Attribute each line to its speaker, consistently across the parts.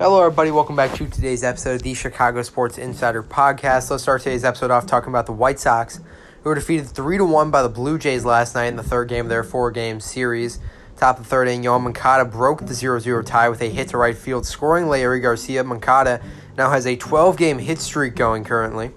Speaker 1: Hello, everybody. Welcome back to today's episode of the Chicago Sports Insider Podcast. Let's start today's episode off talking about the White Sox, who were defeated 3 to 1 by the Blue Jays last night in the third game of their four game series. Top of the third inning, Yoan Moncada broke the 0 0 tie with a hit to right field, scoring Leury Garcia. Moncada now has a 12 game hit streak going currently.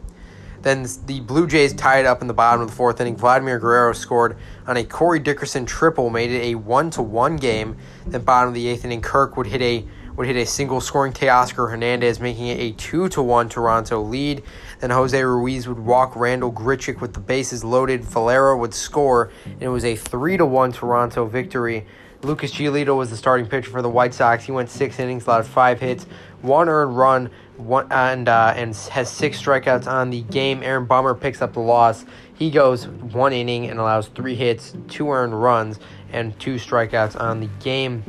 Speaker 1: Then the Blue Jays tied up in the bottom of the fourth inning. Vladimir Guerrero scored on a Corey Dickerson triple, made it a one to one game. Then bottom of the eighth inning, Kirk would hit a would hit a single scoring Teoscar Hernandez, making it a 2 to 1 Toronto lead. Then Jose Ruiz would walk Randall Grichuk with the bases loaded. Valera would score, and it was a 3 to 1 Toronto victory. Lucas Giolito was the starting pitcher for the White Sox. He went six innings, allowed five hits, one earned run, one and uh, and has six strikeouts on the game. Aaron Bummer picks up the loss. He goes one inning and allows three hits, two earned runs, and two strikeouts on the game.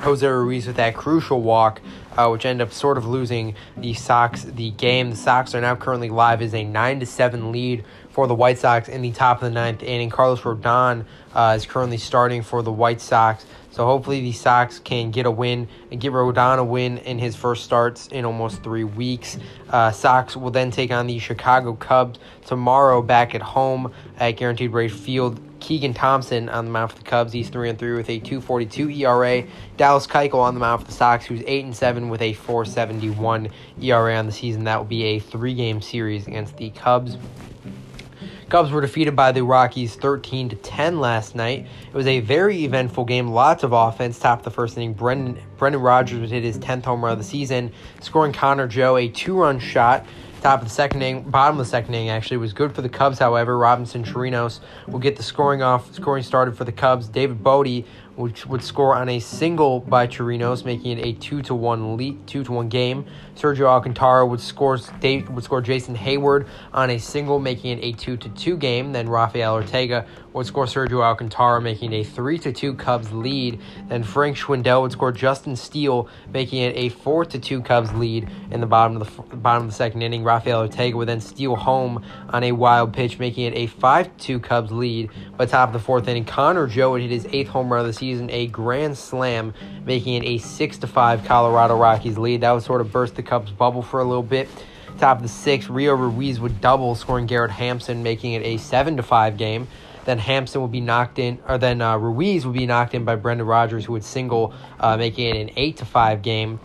Speaker 1: Jose Ruiz with that crucial walk, uh, which ended up sort of losing the Sox the game. The Sox are now currently live as a nine to seven lead for the White Sox in the top of the ninth inning. Carlos Rodon uh, is currently starting for the White Sox. So hopefully the Sox can get a win and give Rodon a win in his first starts in almost three weeks. Uh, Sox will then take on the Chicago Cubs tomorrow back at home at Guaranteed Rate Field. Keegan Thompson on the mound for the Cubs. He's three and three with a 2.42 ERA. Dallas Keuchel on the mound for the Sox, who's eight and seven with a 4.71 ERA on the season. That will be a three-game series against the Cubs. Cubs were defeated by the Rockies 13 to 10 last night. It was a very eventful game, lots of offense. Top of the first inning, Brendan Brendan Rodgers would hit his 10th home run of the season, scoring Connor Joe a two-run shot. Top of the second inning, bottom of the second inning actually was good for the Cubs. However, Robinson Chirinos will get the scoring off, scoring started for the Cubs. David Bote which would score on a single by Chirinos, making it a two to one lead, two to one game. Sergio Alcantara would score would score Jason Heyward on a single, making it a two to two game. Then Rafael Ortega would score Sergio Alcantara, making a three to two Cubs lead. Then Frank Schwindel would score Justin Steele, making it a four to two Cubs lead in the bottom of the bottom of the second inning. Rafael Ortega would then steal home on a wild pitch, making it a five to two Cubs lead. By top of the fourth inning, Connor Joe would hit his eighth home run of the season season a grand slam, making it a 6 to 5 Colorado Rockies lead. That would sort of burst the Cubs' bubble for a little bit. Top of the sixth, Rio Ruiz would double, scoring Garrett Hampson, making it a 7 to 5 game. Then Hampson would be knocked in, or then uh, Ruiz would be knocked in by Brendan Rodgers, who would single, uh, making it an 8 to 5 game.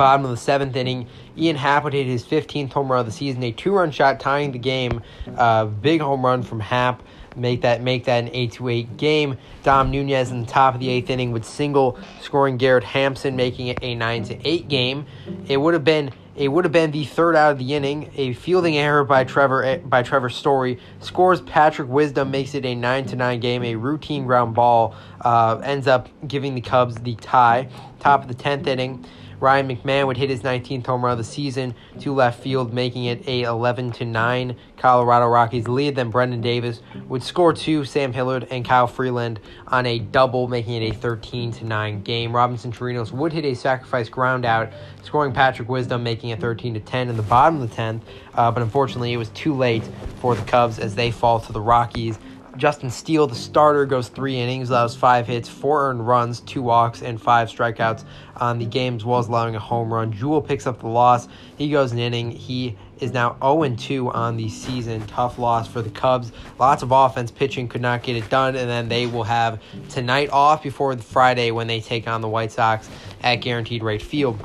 Speaker 1: Bottom of the seventh inning, Ian Happ would hit his 15th home run of the season, a two run shot tying the game. Uh, big home run from Happ make that make that an eight to eight game. Dom Nunez in the top of the eighth inning would single, scoring Garrett Hampson, making it a nine to eight game. It would have been it would have been the third out of the inning. A fielding error by Trevor by Trevor Story scores Patrick Wisdom, makes it a nine to nine game. A routine ground ball uh, ends up giving the Cubs the tie. Top of the tenth inning. Ryan McMahon would hit his 19th home run of the season to left field, making it a 11 to 9 Colorado Rockies lead. Then Brendan Davis would score two, Sam Hilliard and Kyle Freeland on a double, making it a 13 to 9 game. Robinson Chirinos would hit a sacrifice ground out, scoring Patrick Wisdom, making it 13 to 10 in the bottom of the 10th. Uh, but unfortunately, it was too late for the Cubs as they fall to the Rockies. Justin Steele, the starter, goes three innings, allows five hits, four earned runs, two walks, and five strikeouts on the game, as well as allowing a home run. Jewell picks up the loss. He goes an inning. He is now 0 2 on the season. Tough loss for the Cubs. Lots of offense. Pitching could not get it done, and then they will have tonight off before Friday when they take on the White Sox at Guaranteed Rate Field.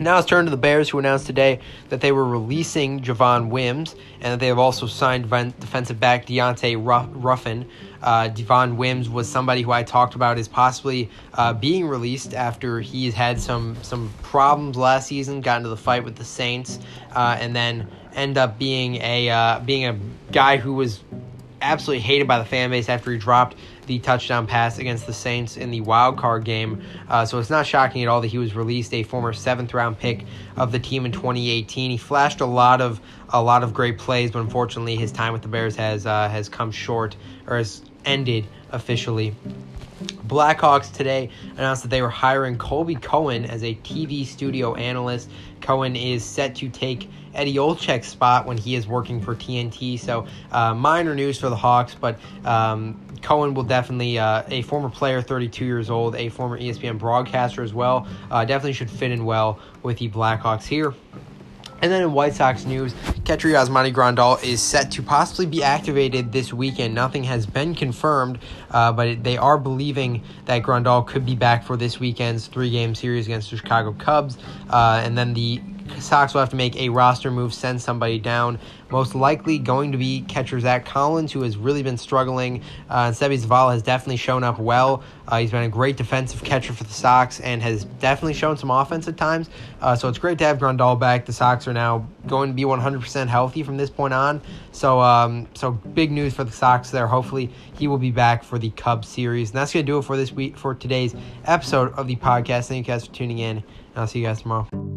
Speaker 1: Now let's turn to the Bears, who announced today that they were releasing Javon Wims and that they have also signed defensive back Dionte Ruffin. Uh, Devon Wims was somebody who I talked about as possibly uh, being released after he's had some some problems last season, got into the fight with the Saints, uh, and then end up being a uh, being a guy who was absolutely hated by the fan base after he dropped the touchdown pass against the Saints in the wild card game. Uh, so it's not shocking at all that he was released, a former seventh round pick of the team in 2018. He flashed a lot of a lot of great plays, but unfortunately his time with the Bears has uh, has come short or has ended officially. Blackhawks today announced that they were hiring Colby Cohen as a TV studio analyst. Cohen is set to take Eddie Olczyk's spot when he is working for TNT. So uh, minor news for the Hawks, but um, Cohen will definitely, uh, a former player, 32 years old, a former ESPN broadcaster as well, uh, definitely should fit in well with the Blackhawks here. And then in White Sox news, catcher Yasmani Grandal is set to possibly be activated this weekend. Nothing has been confirmed, uh, but they are believing that Grandal could be back for this weekend's three-game series against the Chicago Cubs. Uh, and then the Sox will have to make a roster move, send somebody down. Most likely going to be catcher Zach Collins, who has really been struggling. Uh, Seby Zavala has definitely shown up well. Uh, he's been a great defensive catcher for the Sox and has definitely shown some offense at times. Uh, so it's great to have Grandal back. The Sox are now going to be 100% healthy from this point on. So, um, so big news for the Sox there. Hopefully, he will be back for the Cubs series. And that's going to do it for this week for today's episode of the podcast. Thank you guys for tuning in. I'll see you guys tomorrow.